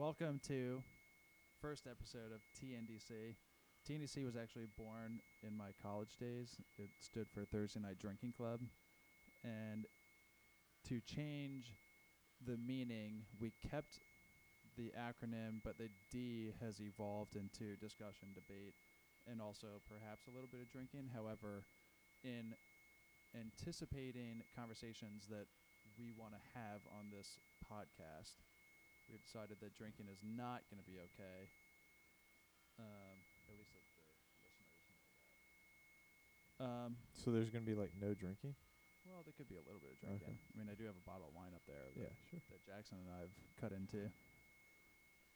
welcome to first episode of TNDC. TNDC was actually born in my college days. It stood for Thursday Night Drinking Club, and to change the meaning, we kept the acronym, but the D has evolved into discussion, debate, and also perhaps a little bit of drinking. However, in anticipating conversations that we want to have on this podcast, we've decided that drinking is not going to be okay. Um, at least that the listeners know that. Um, So there's gonna be like no drinking. well, there could be a little bit of drinking. Okay. I mean, I do have a bottle of wine up there that, Yeah, sure. that Jackson and I have cut into.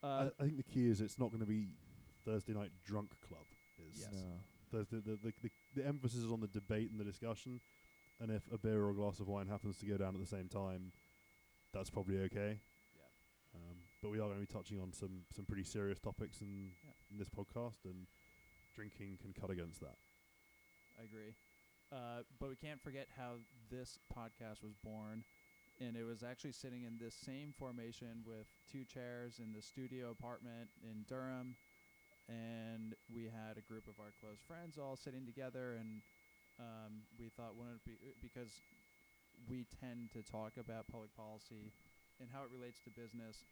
I, Uh, I think the key is it's not going to be Thursday night drunk club. Is Yes. No. Thursday, the, the, the, the emphasis is on the debate and the discussion, and if a beer or a glass of wine happens to go down at the same time, that's probably okay. But we are going to be touching on some some pretty serious topics in, Yeah. in this podcast, and drinking can cut against that. I agree. Uh, but we can't forget how this podcast was born. And it was actually sitting in this same formation with two chairs in the studio apartment in Durham. And we had a group of our close friends all sitting together. And um, we thought, wouldn't it be uh, because we tend to talk about public policy and how it relates to business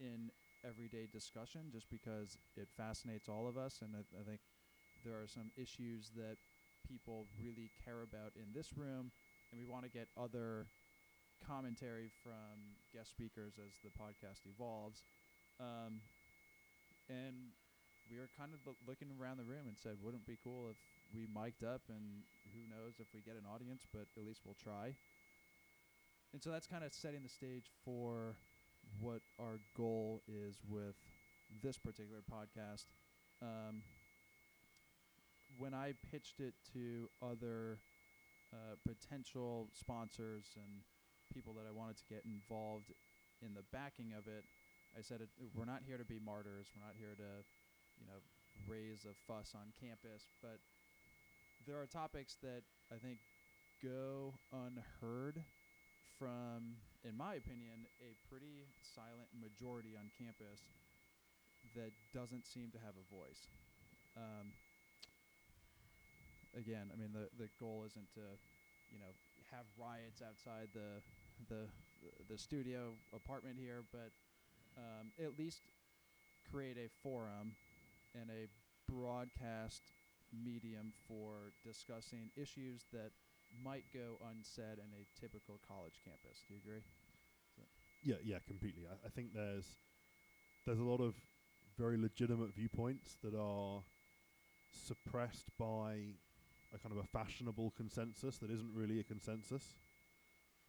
in everyday discussion just because it fascinates all of us. And I, I think there are some issues that people really care about in this room, and we want to get other commentary from guest speakers as the podcast evolves. Um, and we were kind of loo- looking around the room and said, wouldn't it be cool if we mic'd up and who knows if we get an audience, but at least we'll try. And so that's kind of setting the stage for what our goal is with this particular podcast. Um, when I pitched it to other uh, potential sponsors and people that I wanted to get involved in the backing of it, I said it, we're not here to be martyrs. We're not here to, you know, raise a fuss on campus. But there are topics that I think go unheard from, in my opinion, a pretty silent majority on campus that doesn't seem to have a voice. Um, again, I mean the the goal isn't to, you know, have riots outside the the the studio apartment here, but um, at least create a forum and a broadcast medium for discussing issues that might go unsaid in a typical college campus. Do you agree? Yeah, yeah, completely. I, I think there's there's a lot of very legitimate viewpoints that are suppressed by a kind of a fashionable consensus that isn't really a consensus,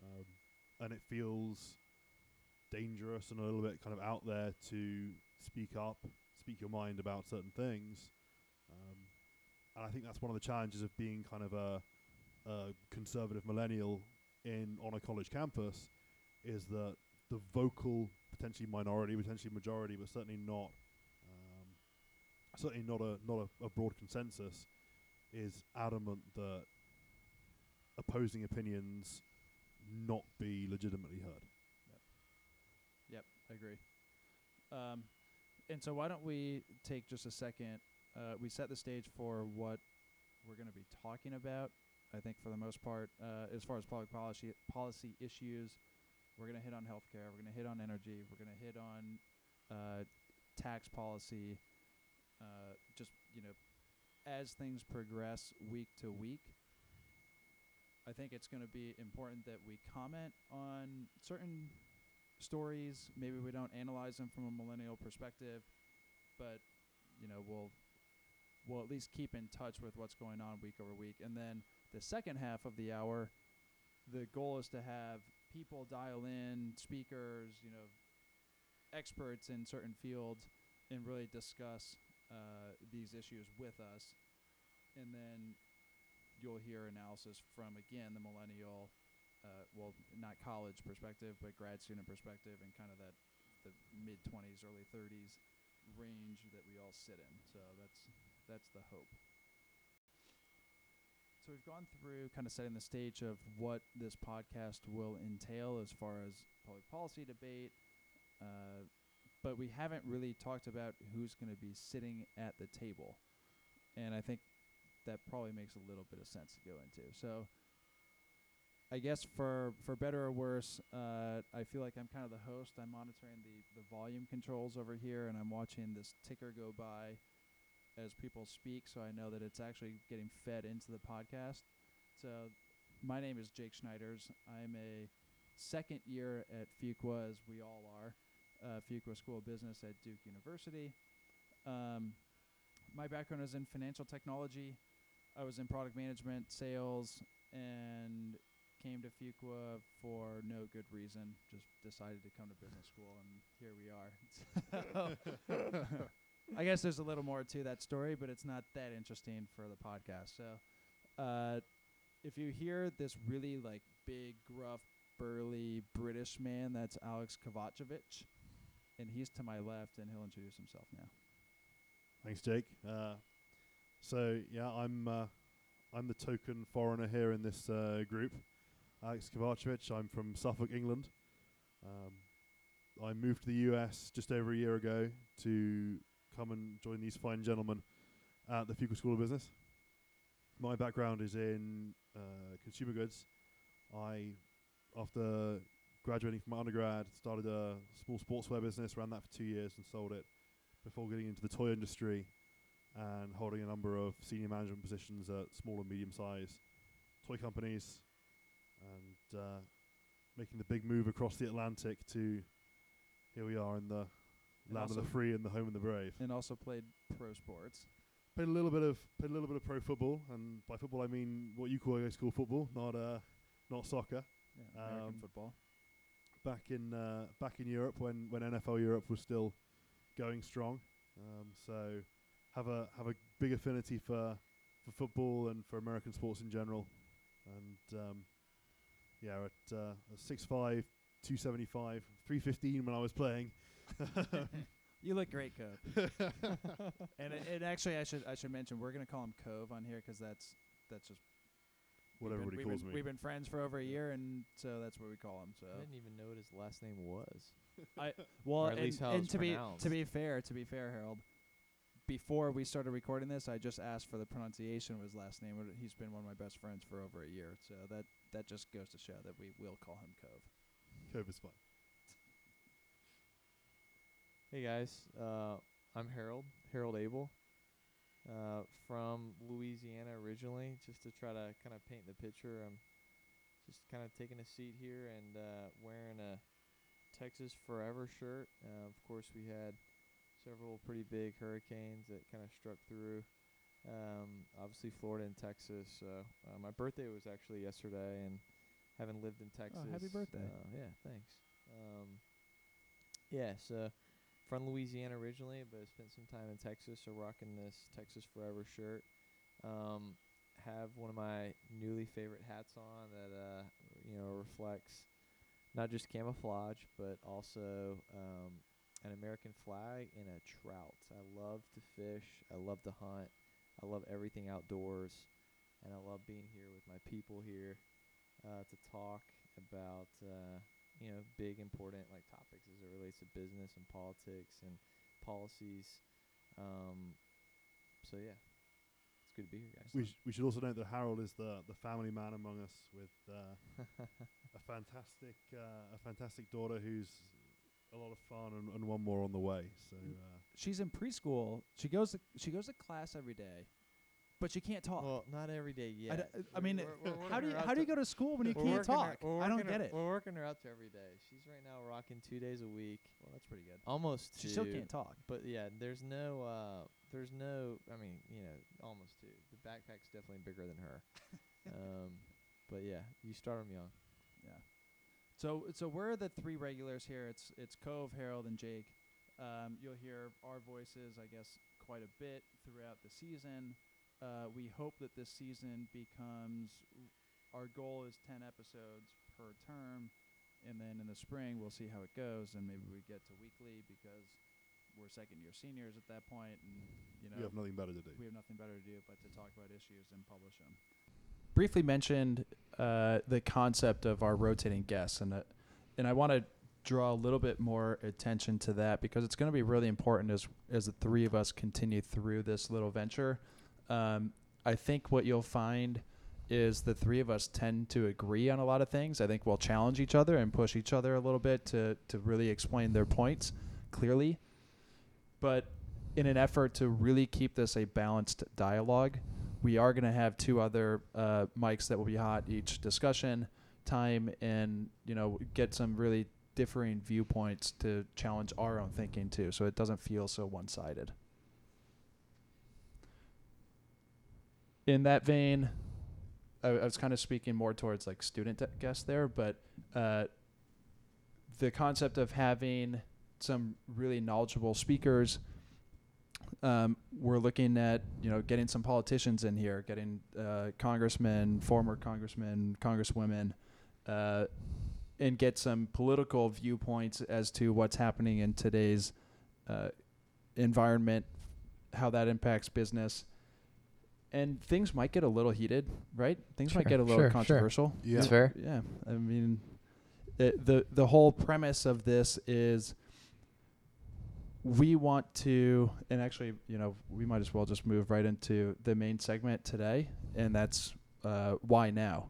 um, and it feels dangerous and a little bit kind of out there to speak up, speak your mind about certain things. Um, and I think that's one of the challenges of being kind of a, a conservative millennial in on a college campus, is that the vocal potentially minority, potentially majority, but certainly not um, certainly not a not a, a broad consensus, is adamant that opposing opinions not be legitimately heard. Yep, I agree. Um, and so why don't we take just a second? Uh, we set the stage for what we're going to be talking about. I think for the most part, uh, as far as public policy policy issues, we're going to hit on healthcare. We're going to hit on energy. We're going to hit on uh, tax policy. Uh, just you know, as things progress week to week, I think it's going to be important that we comment on certain stories. Maybe we don't analyze them from a millennial perspective, but you know we'll we'll at least keep in touch with what's going on week over week. And then the second half of the hour, the goal is to have people dial in, speakers, you know, experts in certain fields, and really discuss uh, these issues with us. And then you'll hear analysis from again the millennial uh, well, not college perspective, but grad student perspective, and kind of that the mid twenties, early thirties range that we all sit in. So that's that's the hope. So we've gone through kind of setting the stage of what this podcast will entail as far as public policy debate, uh, but we haven't really talked about who's going to be sitting at the table. And I think that probably makes a little bit of sense to go into. So I guess for for better or worse, uh, I feel like I'm kind of the host. I'm monitoring the the volume controls over here, and I'm watching this ticker go by as people speak, so I know that it's actually getting fed into the podcast. So my name is Jake Schneiders. I'm a second year at Fuqua, as we all are, uh, Fuqua School of Business at Duke University. Um, my background is in financial technology. I was in product management, sales, and came to Fuqua for no good reason. Just decided to come to business school, and here we are. I guess there's a little more to that story, but it's not that interesting for the podcast. So, uh, if you hear this really like big, gruff, burly British man, that's Alex Kovacevic, and he's to my left, and he'll introduce himself now. Thanks, Jake. Uh, so yeah, I'm uh, I'm the token foreigner here in this uh, group. Alex Kovacevic. I'm from Suffolk, England. Um, I moved to the US just over a year ago to come and join these fine gentlemen at the Fuqua School of Business. My background is in uh, consumer goods. I, after graduating from undergrad, started a small sportswear business, ran that for two years and sold it before getting into the toy industry and holding a number of senior management positions at small and medium sized toy companies and uh, making the big move across the Atlantic to here we are in the land of the free and the home of the brave. And also played pro sports. Played a little bit of played a little bit of pro football, and by football I mean what you call high school football, not uh, not soccer. Yeah, American Um, football. Back in uh, back in Europe when when NFL Europe was still going strong, um, so have a have a big affinity for for football and for American sports in general, and um, yeah, at uh, six five, two seventy five, three fifteen when I was playing. You look great, Kov. and it, it actually, I should I should mention we're gonna call him Kov on here 'cause that's that's just what we've been- everybody we've calls been, me. We've been friends for over a year, and so that's what we call him. So I didn't even know what his last name was. I well, Or at and, least how and it's to be pronounced. to be fair, to be fair, Harold. Before we started recording this, I just asked for the pronunciation of his last name. and He's been one of my best friends for over a year, so that that just goes to show that we will call him Kov. Kov is fine. Hey guys, uh, I'm Harold, Harold Abel, uh, from Louisiana originally. Just to try to kind of paint the picture, I'm just kind of taking a seat here and uh, wearing a Texas Forever shirt. Uh, of course, we had several pretty big hurricanes that kind of struck through. Um, obviously, Florida and Texas. So uh, my birthday was actually yesterday, and having lived in Texas. Oh, happy birthday. Uh, yeah, thanks. Um, yeah, so from Louisiana originally, but spent some time in Texas, so rocking this Texas Forever shirt. Um, have one of my newly favorite hats on that uh, you know reflects not just camouflage, but also um, an American flag and a trout. I love to fish. I love to hunt. I love everything outdoors, and I love being here with my people here uh, to talk about uh, you know big important like topics as it relates to business and politics and policies. Um, so yeah, it's good to be here, guys. We, sh- we should also note that Harold is the, the family man among us with uh, a fantastic uh, a fantastic daughter who's a lot of fun and, and one more on the way. So uh, She's in preschool. She goes to, she goes to class every day, but she can't talk. well, not every day I, yet. d- I mean, We're- we're how do working you her how out do you to- go to school when you we're can't working her- talk? we're I don't working her- get it. We're working her up to every day. She's right now rocking two days a week, Well, that's pretty good. almost. She still can't talk. But yeah, there's no, uh, there's no. I mean, you know, almost two. The backpack's definitely bigger than her. um, but yeah, you start 'em young. Yeah. So so we're the three regulars here. It's it's Kov, Harold, and Jake. Um, you'll hear our voices, I guess, quite a bit throughout the season. Uh, we hope that this season becomes. Our goal is ten episodes per term, and then in the spring we'll see how it goes, and maybe we get to weekly because we're second year seniors at that point, and you know we have nothing better to do. we have nothing better to do but to talk about issues and publish them. Briefly mentioned uh, the concept of our rotating guests, and uh, and I want to draw a little bit more attention to that because it's going to be really important as as the three of us continue through this little venture. Um, I think what you'll find is the three of us tend to agree on a lot of things. I think we'll challenge each other and push each other a little bit to to really explain their points clearly. But in an effort to really keep this a balanced dialogue, we are going to have two other uh, mics that will be hot each discussion time and you know get some really differing viewpoints to challenge our own thinking too so it doesn't feel so one-sided in that vein i, I was kind of speaking more towards like student guests there but uh, the concept of having some really knowledgeable speakers um, we're looking at you know getting some politicians in here, getting uh, congressmen, former congressmen, congresswomen, uh, and get some political viewpoints as to what's happening in today's uh, environment, how that impacts business, and things might get a little heated, right? Things might get a little sure, sure. controversial. Yeah. That's fair. Yeah, I mean, the the the whole premise of this is we want to, and actually, you know, we might as well just move right into the main segment today, and that's uh, why now,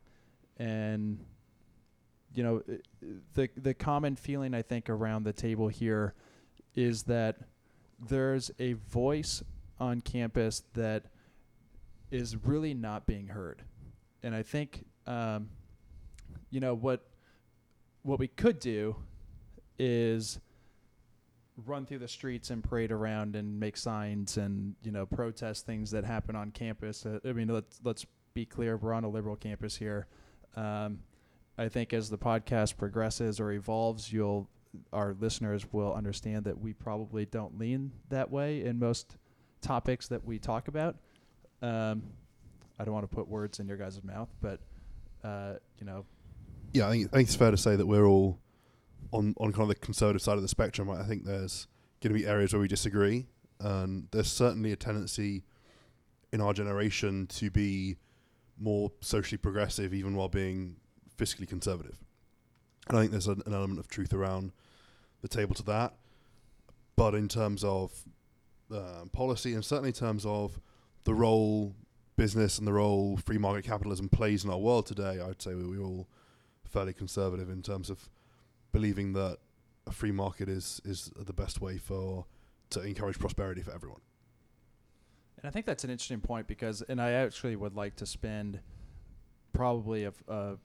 and you know, the the common feeling I think around the table here is that there's a voice on campus that is really not being heard, and I think, um, you know, what what we could do is run through the streets and parade around and make signs and you know protest things that happen on campus. Uh, I mean, let's let's be clear, we're on a liberal campus here. Um, I think as the podcast progresses or evolves, you'll our listeners will understand that we probably don't lean that way in most topics that we talk about. Um, I don't want to put words in your guys' mouth, but uh, you know, yeah, I think, I think it's fair to say that we're all on on kind of the conservative side of the spectrum. I think there's going to be areas where we disagree, and there's certainly a tendency in our generation to be more socially progressive, even while being fiscally conservative. And I think there's an, an element of truth around the table to that. But in terms of um, policy, and certainly in terms of the role business and the role free market capitalism plays in our world today, I'd say we- we're all fairly conservative in terms of believing that a free market is is the best way for to encourage prosperity for everyone. And I think that's an interesting point because, and I actually would like to spend probably a, a-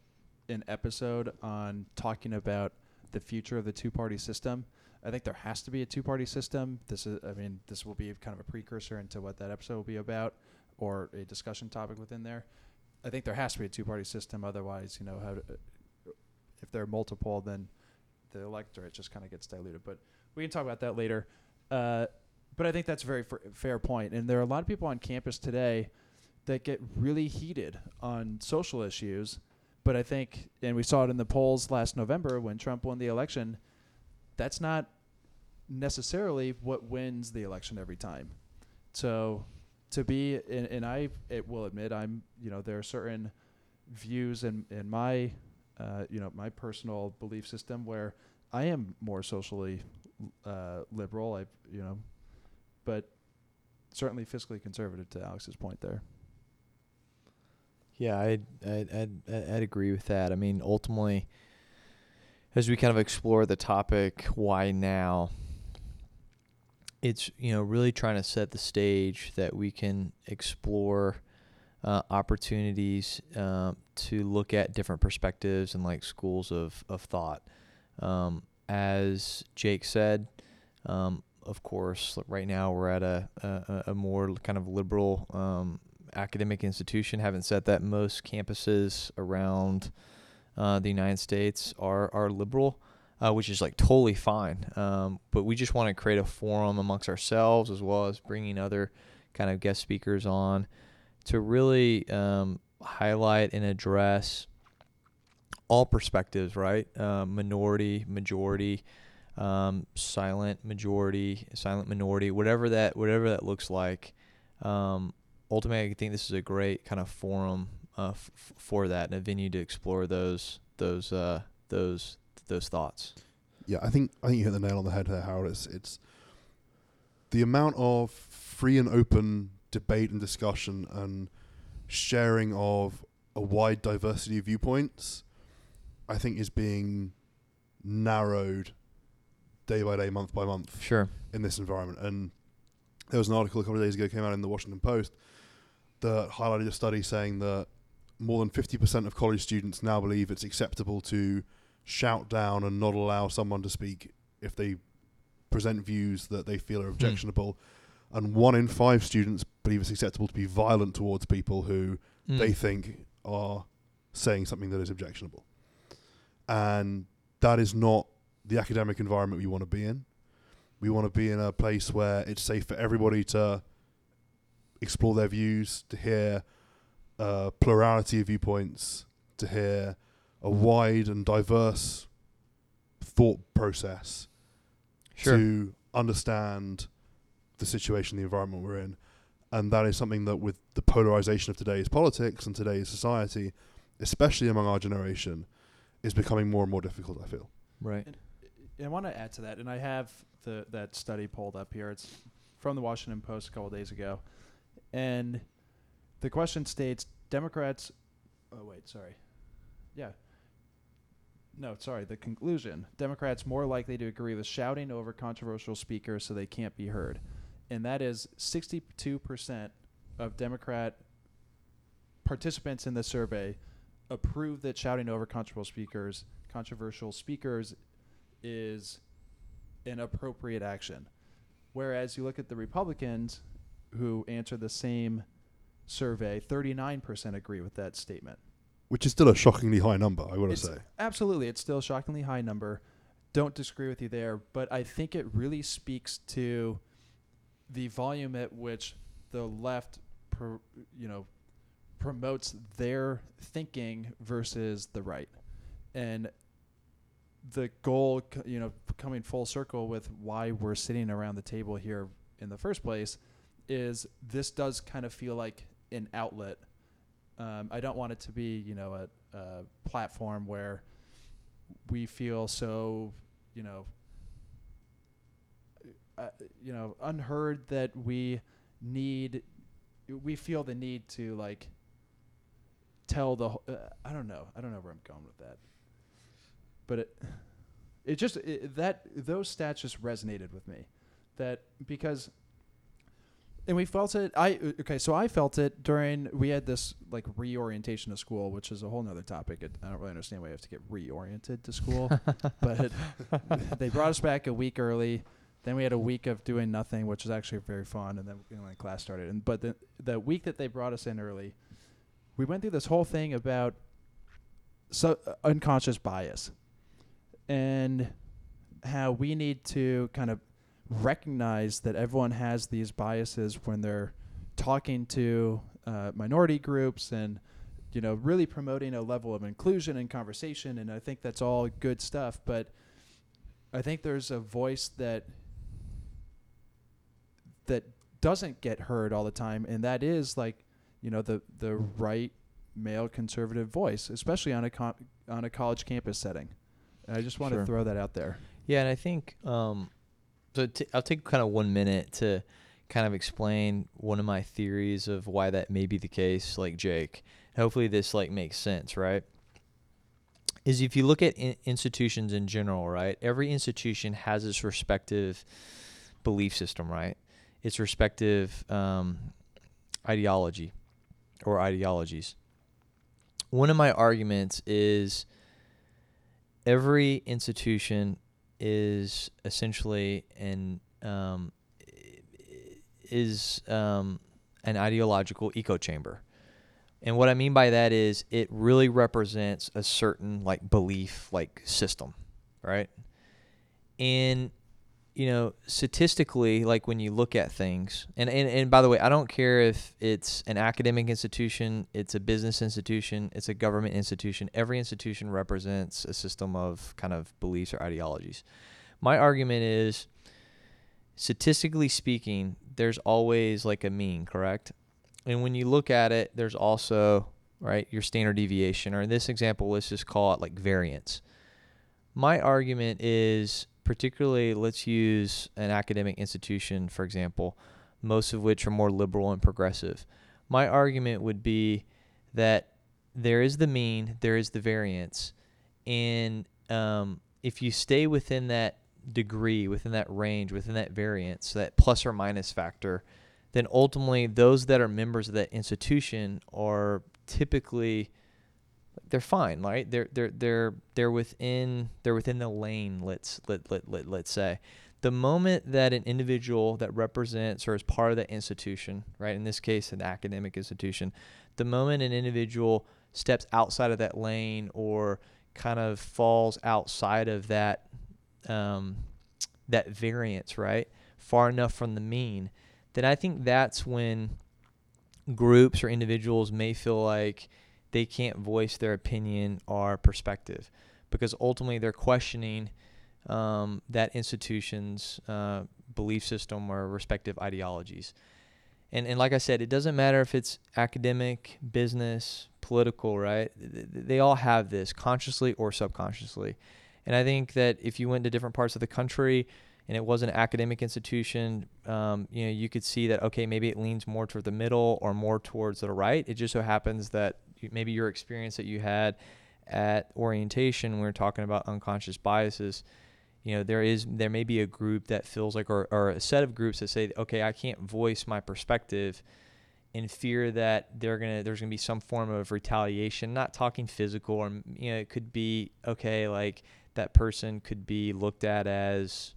an episode on talking about the future of the two-party system. I think there has to be a two-party system. This is, I mean, this will be kind of a precursor into what that episode will be about, or a discussion topic within there. I think there has to be a two-party system. Otherwise, you know, how to, if there are multiple, then the electorate just kind of gets diluted. But we can talk about that later. Uh, but I think that's a very f- fair point. And there are a lot of people on campus today that get really heated on social issues. But I think, and we saw it in the polls last November when Trump won the election, that's not necessarily what wins the election every time. So to be, and, and I it will admit, I'm, you know, there are certain views in, in my, uh, you know, my personal belief system where I am more socially uh, liberal. I, you know, but certainly fiscally conservative to Alex's point there. Yeah, I'd, I'd, I'd, I'd agree with that. I mean, ultimately, as we kind of explore the topic, why now? It's, you know, really trying to set the stage that we can explore uh, opportunities um, to look at different perspectives and like schools of, of thought. Um, as Jake said, um, of course, right now we're at a, a, a more kind of liberal um, academic institution. Having said that, most campuses around uh, the United States are are liberal, uh, which is like totally fine. Um, but we just want to create a forum amongst ourselves as well as bringing other kind of guest speakers on to really um, highlight and address all perspectives, right? Uh, minority, majority, um, silent majority, silent minority, whatever that whatever that looks like. Um, ultimately, I think this is a great kind of forum uh, f- for that and a venue to explore those those uh, those those thoughts. Yeah, I think I think you hit the nail on the head there, Harold. It's it's the amount of free and open debate and discussion and sharing of a wide diversity of viewpoints. I think is being narrowed day by day, month by month Sure. in this environment. And there was an article a couple of days ago came out in the Washington Post that highlighted a study saying that more than 50% of college students now believe it's acceptable to shout down and not allow someone to speak if they present views that they feel are objectionable. And one in five students believe it's acceptable to be violent towards people who Mm. they think are saying something that is objectionable. And that is not the academic environment we want to be in. We want to be in a place where it's safe for everybody to explore their views, to hear a plurality of viewpoints, to hear a wide and diverse thought process, Sure. to understand the situation, the environment we're in. And that is something that, with the polarization of today's politics and today's society, especially among our generation, is becoming more and more difficult, I feel. right. and uh, I want to add to that, and I have the that study pulled up here. It's from the Washington Post a couple days ago, and the question states: Democrats. Oh wait, sorry. Yeah. No, sorry. The conclusion: Democrats more likely to agree with shouting over controversial speakers so they can't be heard, and that is sixty-two percent of Democrat participants in the survey approve that shouting over controversial speakers controversial speakers is an appropriate action. Whereas you look at the Republicans who answer the same survey, 39% agree with that statement. Which is still a shockingly high number, I want to say. Absolutely, it's still a shockingly high number. Don't disagree with you there, but I think it really speaks to the volume at which the left, pro, you know, promotes their thinking versus the right, and the goal, you know, coming full circle with why we're sitting around the table here in the first place, is this does kind of feel like an outlet. Um, I don't want it to be, you know, a, a platform where we feel so, you know, uh, you know, unheard that we need, we feel the need to like tell the. wh- Uh, I don't know. I don't know where I'm going with that. But it, it just it, that those stats just resonated with me, that because. And we felt it. I okay, so I felt it during we had this like reorientation of school, which is a whole nother topic. It, I don't really understand why you have to get reoriented to school, but they brought us back a week early. Then we had a week of doing nothing, which was actually very fun. And then you know, when class started, and but the the week that they brought us in early, we went through this whole thing about so uh, unconscious bias, and how we need to kind of recognize that everyone has these biases when they're talking to uh, minority groups and you know really promoting a level of inclusion and conversation and i think that's all good stuff but i think there's a voice that that doesn't get heard all the time and that is like you know the the right male conservative voice especially on a co- on a college campus setting and i just want Sure. to throw that out there Yeah, and I think um, so. T- I'll take kind of one minute to kind of explain one of my theories of why that may be the case. Like Jake, hopefully this like makes sense, right? Is if you look at in- institutions in general, right? Every institution has its respective belief system, right? Its respective um, ideology or ideologies. One of my arguments is every institution is essentially an um, is um, an ideological echo chamber. And what I mean by that is it really represents a certain like belief like system, right? And you know, statistically, like when you look at things, and, and, and by the way, I don't care if it's an academic institution, it's a business institution, it's a government institution. Every institution represents a system of kind of beliefs or ideologies. My argument is, statistically speaking, there's always like a mean, correct? And when you look at it, there's also, right, your standard deviation, or in this example, let's just call it like variance. my argument is particularly let's use an academic institution for example, most of which are more liberal and progressive. My argument would be that there is the mean, there is the variance, and um, if you stay within that degree, within that range, within that variance, that plus or minus factor, then ultimately those that are members of that institution are typically they're fine, right? They're they're they're they're within they're within the lane. Let's let let let let's say. The moment that an individual that represents or is part of that institution, right? In this case, an academic institution, the moment an individual steps outside of that lane or kind of falls outside of that um, that variance, right? Far enough from the mean, then I think that's when groups or individuals may feel like they can't voice their opinion or perspective because ultimately they're questioning um, that institution's uh, belief system or respective ideologies. And, and like I said, it doesn't matter if it's academic, business, political, right? They all have this consciously or subconsciously. And I think that if you went to different parts of the country and it was an academic institution, um, you know, you could see that okay, maybe it leans more toward the middle or more towards the right. It just so happens that maybe your experience that you had at orientation, when we are talking about unconscious biases, you know, there is there may be a group that feels like, or, or a set of groups that say, okay, I can't voice my perspective in fear that they're gonna there's gonna be some form of retaliation. Not talking physical, or you know, it could be okay, like that person could be looked at as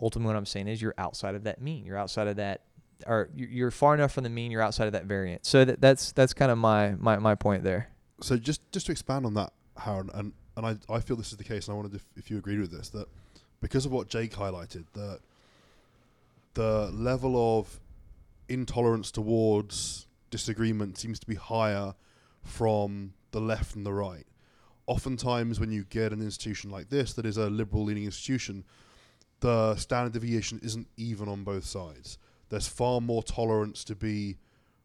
ultimately what I'm saying is you're outside of that mean. You're outside of that or you're far enough from the mean, you're outside of that variance. So that, that's that's kind of my, my my point there. So just just to expand on that, Harold, and and I I feel this is the case, and I wanted if, if you agreed with this that because of what Jake highlighted that the level of intolerance towards disagreement seems to be higher from the left and the right. Oftentimes, when you get an institution like this that is a liberal leaning institution, the standard deviation isn't even on both sides. There's far more tolerance to be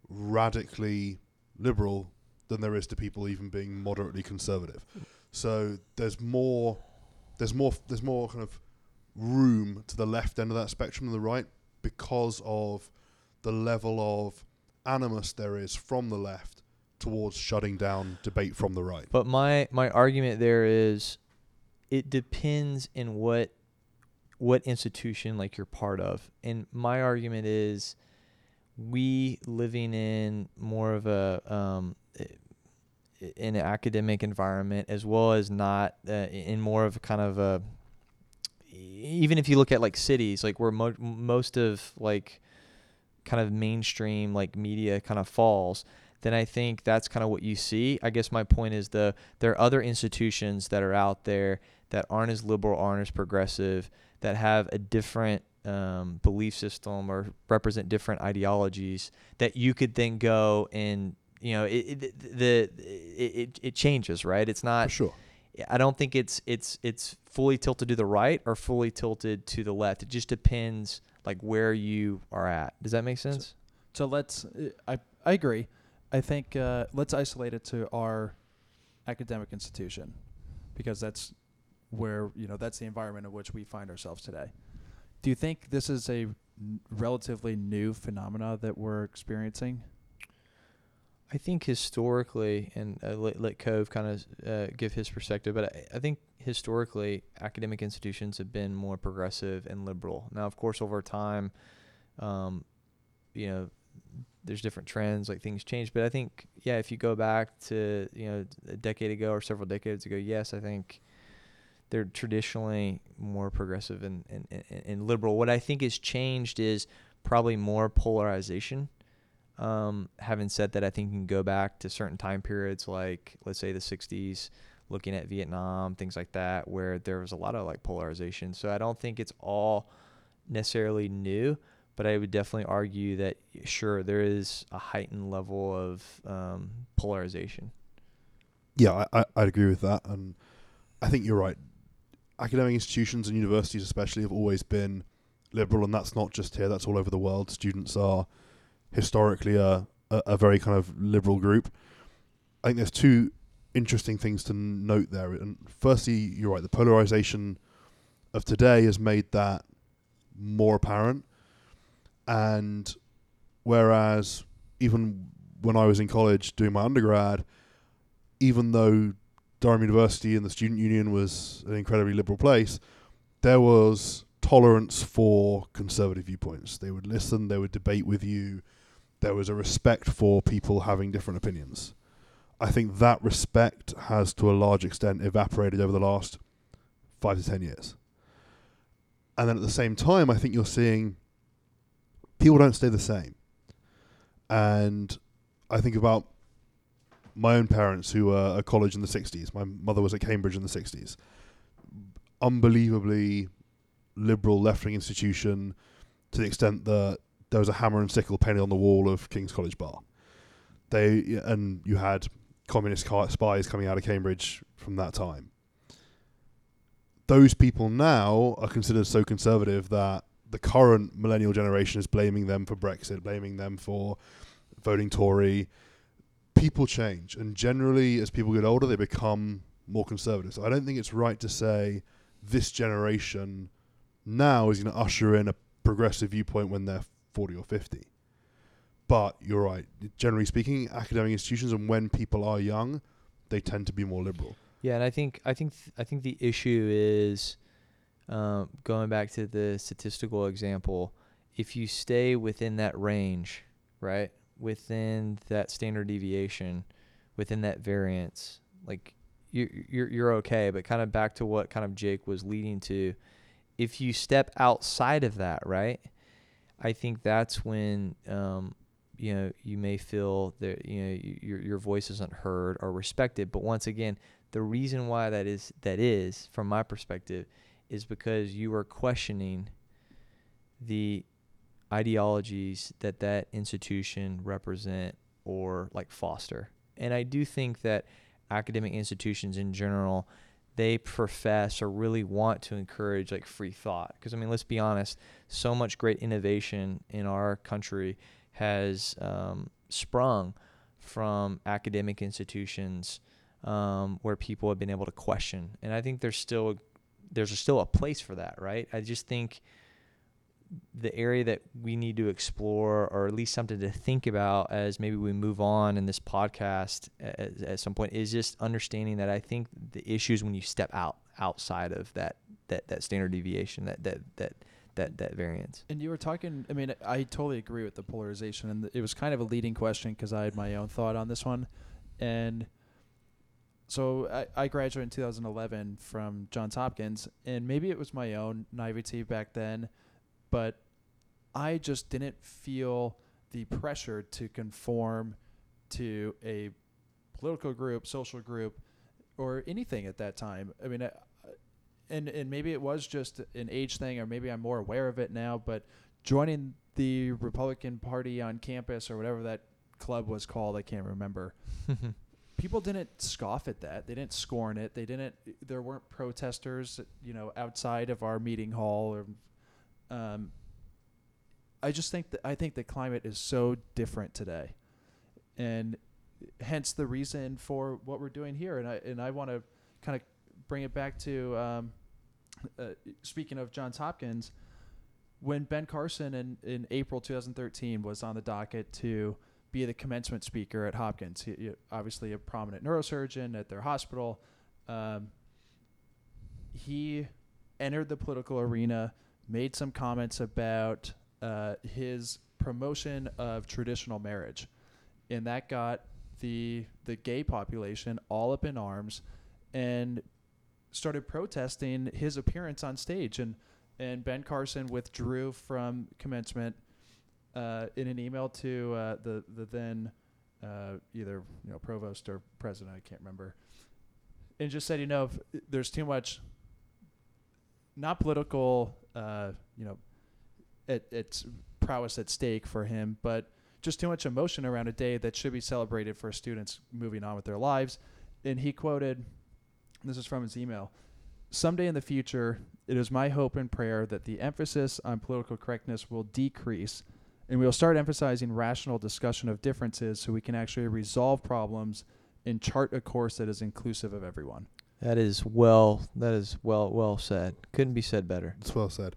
radically liberal than there is to people even being moderately conservative. So there's more, there's more, there's more kind of room to the left end of that spectrum than the right because of the level of animus there is from the left towards shutting down debate from the right. But my my argument there is it depends in what what institution like you're part of. And my argument is we living in more of a um, in an academic environment as well as not uh, in more of a kind of a even if you look at like cities like where mo- most of like kind of mainstream like media kind of falls then I think that's kind of what you see. I guess my point is the there are other institutions that are out there that aren't as liberal, aren't as progressive, that have a different um, belief system or represent different ideologies that you could then go and you know it, it the it, it changes right? It's not For sure. I don't think it's it's it's fully tilted to the right or fully tilted to the left. It just depends like where you are at. Does that make sense? so, so let's I I agree. I think uh, let's isolate it to our academic institution because that's where you know that's the environment in which we find ourselves today. Do you think this is a n- relatively new phenomena that we're experiencing? I think historically, and uh, let, let Kov kind of uh, give his perspective, but I, I think historically, academic institutions have been more progressive and liberal. Now, of course, over time, um, you know, there's different trends, like things change. But I think, yeah, if you go back to you know a decade ago or several decades ago, yes, I think they're traditionally more progressive and, and, and, and liberal. What I think has changed is probably more polarization. Um, having said that, I think you can go back to certain time periods, like let's say the '60s, looking at Vietnam, things like that, where there was a lot of like polarization. So I don't think it's all necessarily new, but I would definitely argue that sure there is a heightened level of um, polarization. Yeah, I, I I'd agree with that, and I think you're right academic institutions and universities especially have always been liberal, and that's not just here; that's all over the world. Students are historically a a, a very kind of liberal group. I think there's two interesting things to note there. And firstly, you're right. The polarization of today has made that more apparent. And whereas even when I was in college doing my undergrad, even though Durham University and the student union was an incredibly liberal place, there was tolerance for conservative viewpoints. They would listen, they would debate with you. There was a respect for people having different opinions. I think that respect has, to a large extent, evaporated over the last five to ten years. And then at the same time, I think you're seeing people don't stay the same. And I think about my own parents who were at college in the 60s. My mother was at Cambridge in the 60s. Unbelievably liberal left wing institution to the extent that there was a hammer and sickle painted on the wall of King's College Bar. They and you had communist spies coming out of Cambridge from that time. Those people now are considered so conservative that the current millennial generation is blaming them for Brexit, blaming them for voting Tory. People change, and generally, as people get older, they become more conservative. So I don't think it's right to say this generation now is going to usher in a progressive viewpoint when they're 40 or 50. But you're right. Generally speaking, academic institutions and when people are young, they tend to be more liberal. Yeah, and I think I think th- I think the issue is um, going back to the statistical example. If you stay within that range, right, within that standard deviation, within that variance, like you you're you're okay. But kind of back to what kind of Jake was leading to if you step outside of that, right? I think that's when um, you know you may feel that you know your your voice isn't heard or respected. But once again, the reason why that is that is from my perspective is because you are questioning the ideologies that that institution represent or like foster. And I do think that academic institutions in general they profess or really want to encourage like free thought. Because i mean let's be honest so much great innovation in our country has um, sprung from academic institutions um, where people have been able to question. And i think there's still a, there's still a place for that right? I just think the area that we need to explore or at least something to think about as maybe we move on in this podcast at, at, some point is just understanding that I think the issues when you step out outside of that that that standard deviation that that that that that variance. And you were talking I mean I totally agree with the polarization and it was kind of a leading question cuz I had my own thought on this one and so I, I graduated in 2011 from Johns Hopkins and maybe it was my own naivety back then but I just didn't feel the pressure to conform to a political group, social group, or anything at that time. I mean, I, and and maybe it was just an age thing, or maybe I'm more aware of it now. But joining the Republican Party on campus, or whatever that club was called, I can't remember. people didn't scoff at that. They didn't scorn it. They didn't. There weren't protesters, you know, outside of our meeting hall or um, I just think that I think the climate is so different today, and hence the reason for what we're doing here. And I and I want to kind of bring it back to um, uh, speaking of Johns Hopkins, when Ben Carson in in April 2013 was on the docket to be the commencement speaker at Hopkins, he, he obviously a prominent neurosurgeon at their hospital. Um, he entered the political arena made some comments about uh, his promotion of traditional marriage, and that got the the gay population all up in arms, and started protesting his appearance on stage. and And Ben Carson withdrew from commencement uh, in an email to uh, the the then uh, either you know provost or president, I can't remember, and just said, you know, there's too much not political uh, you know, it, it's prowess at stake for him, but just too much emotion around a day that should be celebrated for students moving on with their lives. And he quoted, this is from his email Someday in the future, it is my hope and prayer that the emphasis on political correctness will decrease and we will start emphasizing rational discussion of differences so we can actually resolve problems and chart a course that is inclusive of everyone. That is well. That is well well said. Couldn't be said better. It's well said.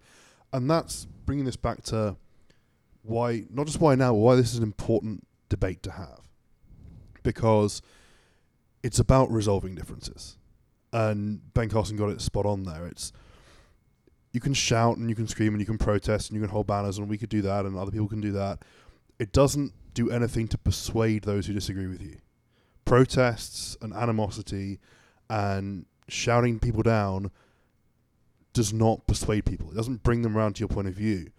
And that's bringing this back to why, not just why now, but why this is an important debate to have. Because it's about resolving differences. And Ben Carson got it spot on there. It's you can shout and you can scream and you can protest and you can hold banners and we could do that and other people can do that. It doesn't do anything to persuade those who disagree with you. Protests and animosity and shouting people down does not persuade people. It doesn't bring them around to your point of view.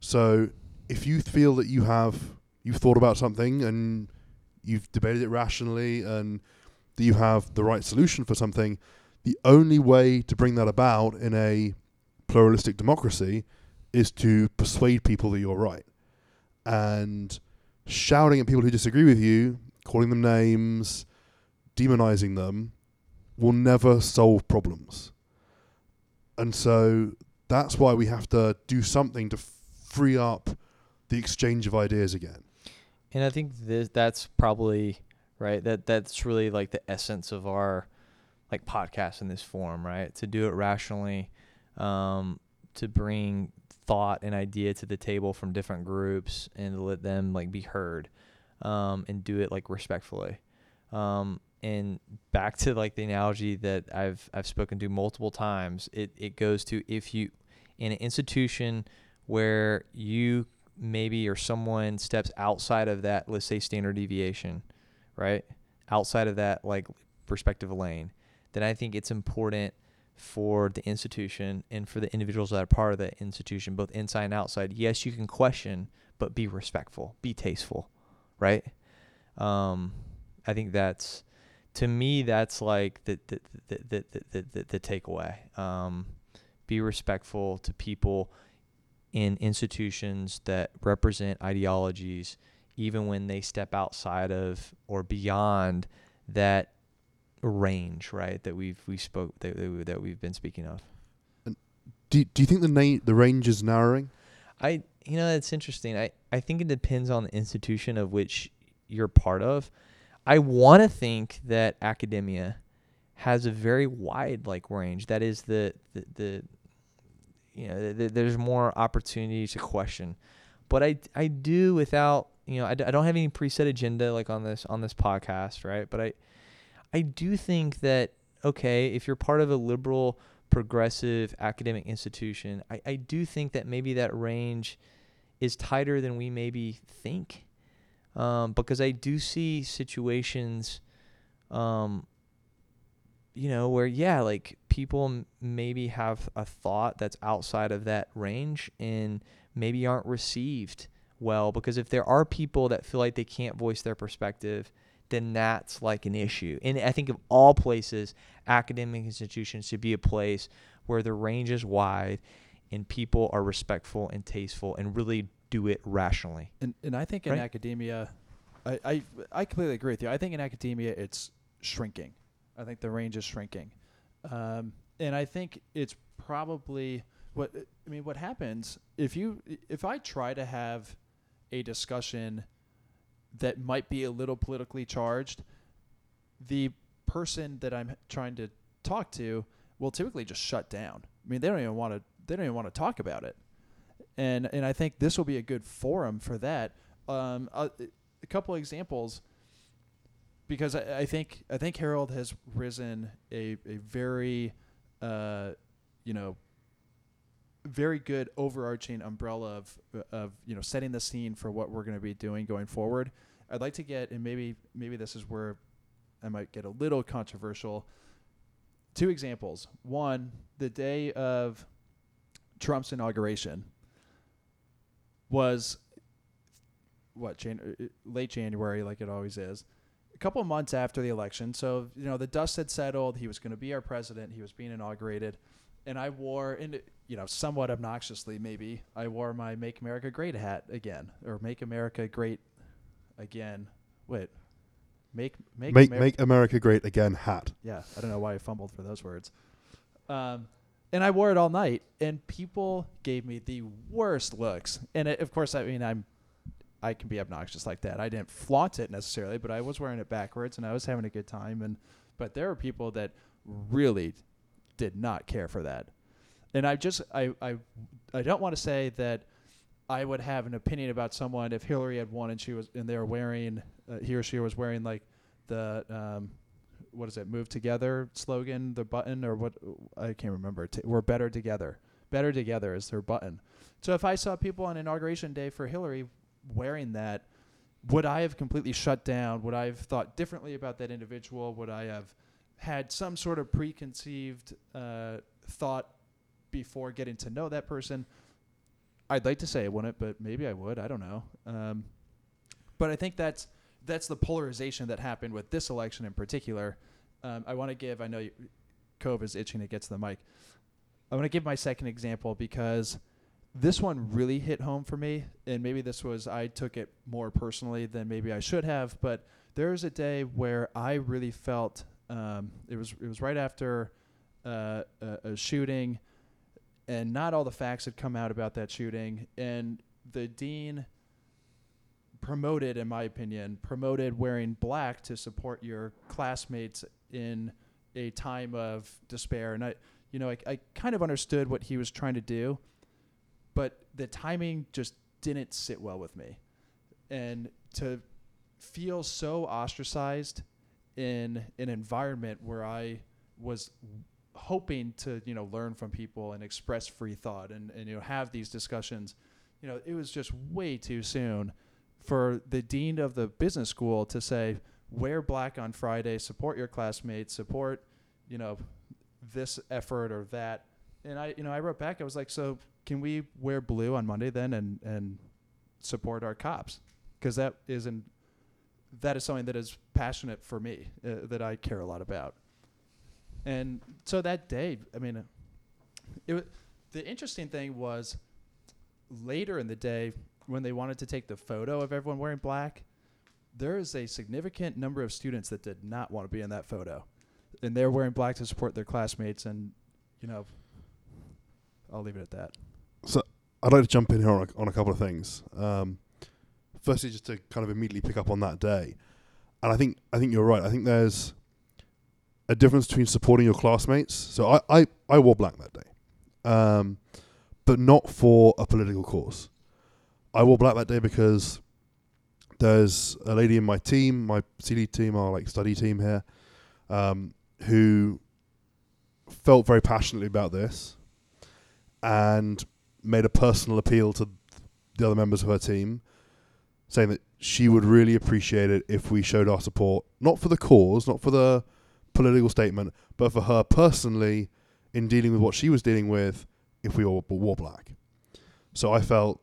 So if you feel that you have you've thought about something and you've debated it rationally and that you have the right solution for something, the only way to bring that about in a pluralistic democracy is to persuade people that you're right. And shouting at people who disagree with you, calling them names, demonizing them, will never solve problems. And so that's why we have to do something to free up the exchange of ideas again. And I think this that's probably right. That that's really like the essence of our like podcast in this form, right? To do it rationally, um, to bring thought and idea to the table from different groups and let them like be heard, um, and do it like respectfully. Um, and back to like the analogy that I've I've spoken to multiple times, it it goes to if you in an institution where you maybe or someone steps outside of that, let's say standard deviation, right? Outside of that like perspective lane, then I think it's important for the institution and for the individuals that are part of that institution, both inside and outside. Yes, you can question, but be respectful, be tasteful, right? Um, I think that's to me that's like the the the the the, the, the takeaway. Um, be respectful to people in institutions that represent ideologies, even when they step outside of or beyond that range, right? That we've we spoke that that we've been speaking of. Do do you think the na- the range is narrowing? I you know it's interesting. I I think it depends on the institution of which you're part of. I want to think that academia has a very wide like range. That is the the, the you know th- there's more opportunity to question, but I I do without you know I, d- I don't have any preset agenda like on this on this podcast right. But I I do think that okay if you're part of a liberal progressive academic institution, I, I do think that maybe that range is tighter than we maybe think um, because I do see situations, um, you know, where yeah, like people m- maybe have a thought that's outside of that range and maybe aren't received well because if there are people that feel like they can't voice their perspective then that's like an issue. And i think of all places academic institutions should be a place where the range is wide and people are respectful and tasteful and really do it rationally. And and I think in Right? academia, I, I I completely agree with you. I think in academia it's shrinking. I think the range is shrinking, um, and I think it's probably what I mean. What happens if you if I try to have a discussion that might be a little politically charged, the person that I'm trying to talk to will typically just shut down. I mean, they don't even want to. They don't even want to talk about it. And and I think this will be a good forum for that. Um, a, a couple examples, because I, I think I think Harold has risen a a very, uh, you know, very good overarching umbrella of of you know setting the scene for what we're going to be doing going forward. I'd like to get and maybe maybe this is where I might get a little controversial. Two examples. One, the day of Trump's inauguration was what Jan- uh, uh, late January, like it always is. A couple of months after the election, so you know the dust had settled. He was going to be our president. He was being inaugurated, and I wore, and you know, somewhat obnoxiously, maybe I wore my "Make America Great" hat again, or "Make America Great" again. Wait, make make Make make America great again. Hat. yeah, I don't know why I fumbled for those words. Um, and I wore it all night, and people gave me the worst looks. And it, of course, I mean, I'm, I can be obnoxious like that. I didn't flaunt it necessarily, but I was wearing it backwards and I was having a good time. And but there were people that really did not care for that. And I just I I I don't want to say that I would have an opinion about someone if Hillary had won and she was and they were wearing uh, he or she was wearing like the um, what is it move together slogan the button or what I can't remember. T- we're better together. Better together is their button. So if I saw people on inauguration day for Hillary wearing that would I have completely shut down? Would I have thought differently about that individual? Would I have had some sort of preconceived uh, thought before getting to know that person? I'd like to say I wouldn't but maybe I would. I don't know. Um, but I think that's that's the polarization that happened with this election in particular. Um, I want to give. I know you, Kov is itching to get to the mic. I want to give my second example because this one really hit home for me, and maybe this was I took it more personally than maybe I should have. But there was a day where I really felt um, it was it was right after uh, a, a shooting, and not all the facts had come out about that shooting, and the dean promoted, in my opinion, promoted wearing black to support your classmates in a time of despair. And I, you know, I, I kind of understood what he was trying to do, but the timing just didn't sit well with me. And to feel so ostracized in an environment where I was hoping to, you know, learn from people and express free thought and, and you know, have these discussions, you know, it was just way too soon for the dean of the business school to say, wear black on Friday, support your classmates, support, you know, this effort or that. And I, you know, I wrote back. I was like, so can we wear blue on Monday then and and support our cops? Because that isn't that is something that is passionate for me uh, that I care a lot about. And so that day, I mean, it w- the interesting thing was later in the day when they wanted to take the photo of everyone wearing black, there is a significant number of students that did not want to be in that photo, and they're wearing black to support their classmates. And you know, I'll leave it at that. So I'd like to jump in here on a, on a couple of things. Um, firstly, just to kind of immediately pick up on that day, and I think I think you're right. I think there's a difference between supporting your classmates. So I I, I wore black that day, um, but not for a political cause. I wore black that day because there's a lady in my team, my CD team, our like study team here, um, who felt very passionately about this and made a personal appeal to the other members of her team, saying that she would really appreciate it if we showed our support, not for the cause, not for the political statement, but for her personally in dealing with what she was dealing with if we all wore black. So I felt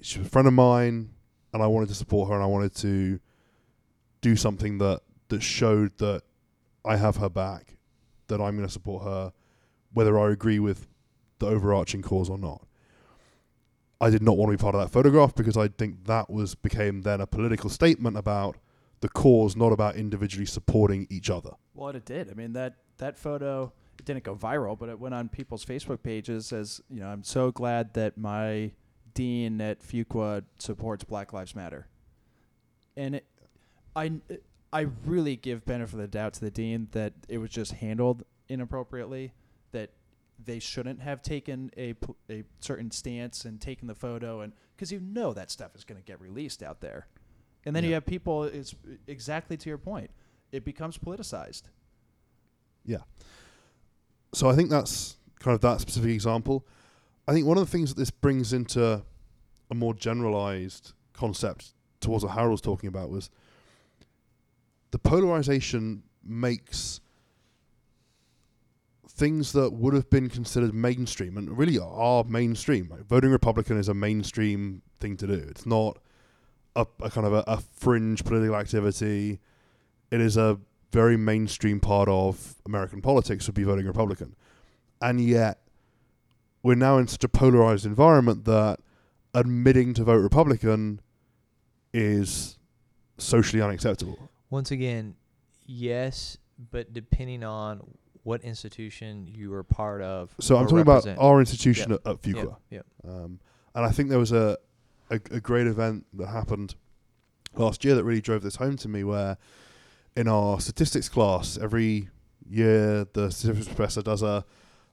she was a friend of mine, and I wanted to support her, and I wanted to do something that that showed that I have her back, that I'm going to support her, whether I agree with the overarching cause or not. I did not want to be part of that photograph because I think that was became then a political statement about the cause, not about individually supporting each other. Well, it did. I mean that that photo it didn't go viral, but it went on people's Facebook pages as you know. I'm so glad that my dean at Fuqua supports Black Lives Matter, and it, I I really give benefit of the doubt to the dean that it was just handled inappropriately, that they shouldn't have taken a a certain stance and taken the photo, and because you know that stuff is going to get released out there, and then you have people. It's exactly to your point. It becomes politicized. Yeah. So I think that's kind of that specific example. I think one of the things that this brings into a more generalized concept towards what Harold was talking about was the polarization makes things that would have been considered mainstream and really are mainstream. Like voting Republican is a mainstream thing to do. It's not a, a kind of a, a fringe political activity. It is a very mainstream part of American politics would be voting Republican. And yet, we're now in such a polarized environment that admitting to vote Republican is socially unacceptable. Once again, yes, but depending on what institution you were part of. So I'm talking represent. about our institution Yep. at, at Fuqua. Yep, yep. Um, and I think there was a a, a great event that happened last year that really drove this home to me. Where in our statistics class, every year the statistics professor does a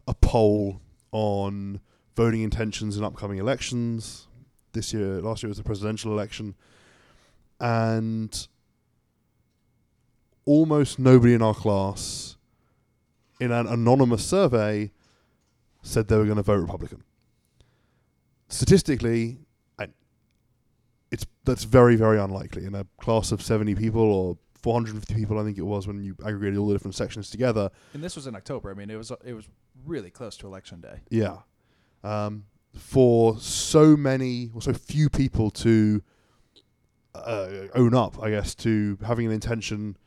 a poll on voting intentions in upcoming elections. This year, last year was the presidential election, and almost nobody in our class, in an anonymous survey, said they were going to vote Republican. Statistically, it's that's very very unlikely in a class of seventy people or 450 people. I think it was when you aggregated all the different sections together. And this was in October. I mean, it was it was really close to election day. Yeah. Um, for so many or so few people to uh, own up, I guess, to having an intention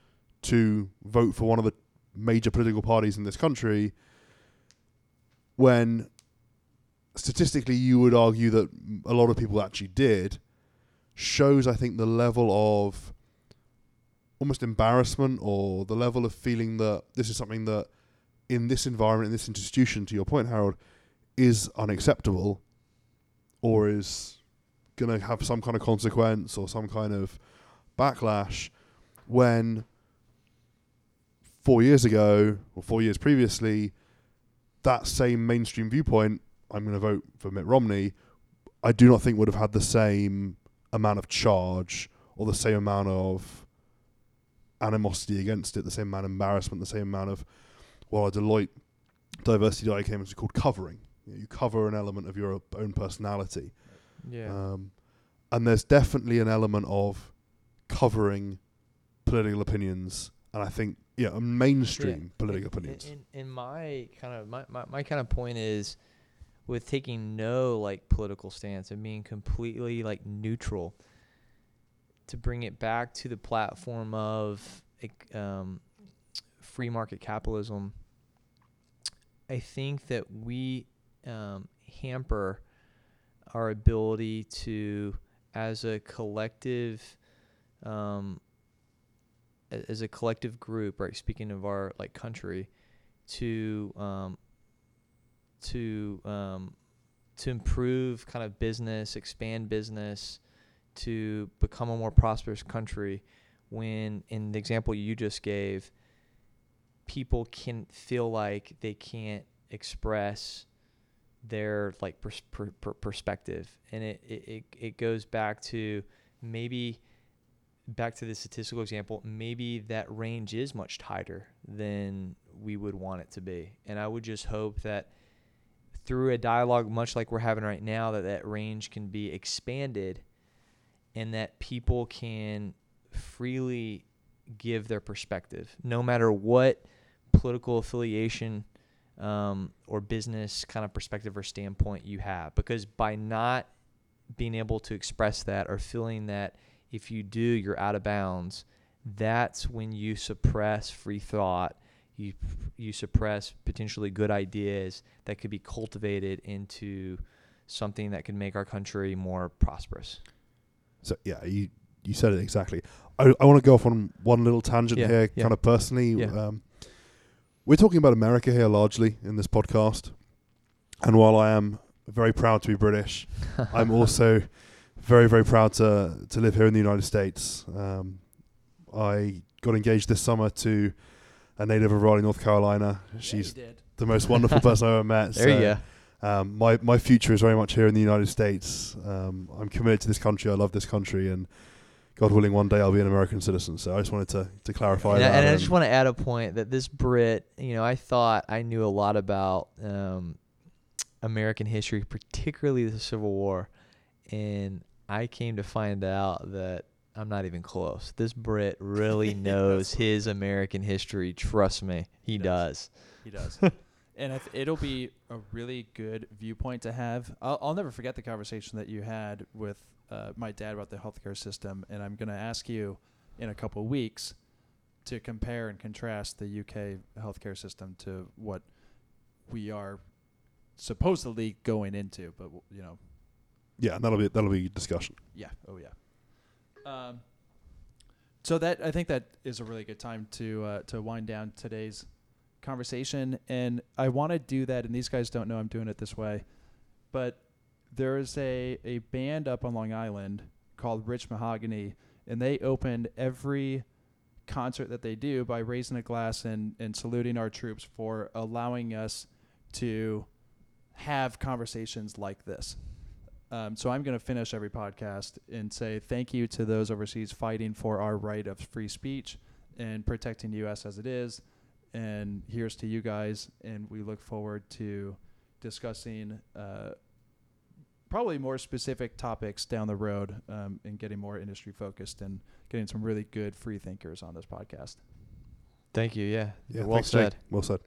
to vote for one of the major political parties in this country, when statistically you would argue that a lot of people actually did, shows, I think, the level of almost embarrassment or the level of feeling that this is something that in this environment, in this institution, to your point, Harold, is unacceptable or is going to have some kind of consequence or some kind of backlash when four years ago or four years previously, that same mainstream viewpoint, I'm going to vote for Mitt Romney, I do not think would have had the same amount of charge or the same amount of animosity against it, the same amount of embarrassment, the same amount of well, a Deloitte diversity that I came into called covering. You, know, you cover an element of your own personality, Yeah. um, and there's definitely an element of covering political opinions, and I think yeah, a mainstream political in, opinions. In, in my kind of my, my, my kind of point is with taking no like political stance and being completely like neutral to bring it back to the platform of um, free market capitalism. I think that we um, hamper our ability to, as a collective, um, as a collective group, right? Speaking of our like country, to um, to um, to improve kind of business, expand business, to become a more prosperous country. When in the example you just gave, people can feel like they can't express their like pers- per- per- perspective, and it, it it it goes back to maybe back to the statistical example, maybe that range is much tighter than we would want it to be. And I would just hope that through a dialogue, much like we're having right now, that that range can be expanded and that people can freely give their perspective, no matter what political affiliation um, or business kind of perspective or standpoint you have. Because by not being able to express that or feeling that if you do, you're out of bounds. That's when you suppress free thought. You you suppress potentially good ideas that could be cultivated into something that could make our country more prosperous. So yeah, you you said it exactly. I I want to go off on one little tangent Yeah, here, yeah. kind of personally. Yeah. Um, we're talking about America here largely in this podcast, and while I am very proud to be British, I'm also very very proud to to live here in the United States. Um, I got engaged this summer to a native of Raleigh, North Carolina. She's yeah, the most wonderful person I've ever met. there you go. Um, my my future is very much here in the United States. Um, I'm committed to this country. I love this country, and God willing, one day I'll be an American citizen. So I just wanted to to clarify And, I, that. and I just want to add a point that this Brit, you know, I thought I knew a lot about um, American history, particularly the Civil War, and I came to find out that I'm not even close. This Brit really knows his American history. Trust me, he, He does. does. He does. and th- it'll be a really good viewpoint to have. I'll, I'll never forget the conversation that you had with uh, my dad about the healthcare system, and I'm going to ask you in a couple of weeks to compare and contrast the UK healthcare system to what we are supposedly going into. But w- you know, yeah, and that'll be that'll be discussion. yeah, oh yeah. Um, so that I think that is a really good time to uh, to wind down today's conversation, and I want to do that. And these guys don't know I'm doing it this way, but there is a a band up on Long Island called Rich Mahogany, and they opened every concert that they do by raising a glass and and saluting our troops for allowing us to have conversations like this. Um, so I'm going to finish every podcast and say thank you to those overseas fighting for our right of free speech and protecting the U.S. as it is. And here's to you guys, and we look forward to discussing uh, probably more specific topics down the road um, and getting more industry focused and getting some really good free thinkers on this podcast. Thank you. Yeah. Yeah, well thanks, Jake. said. Well said.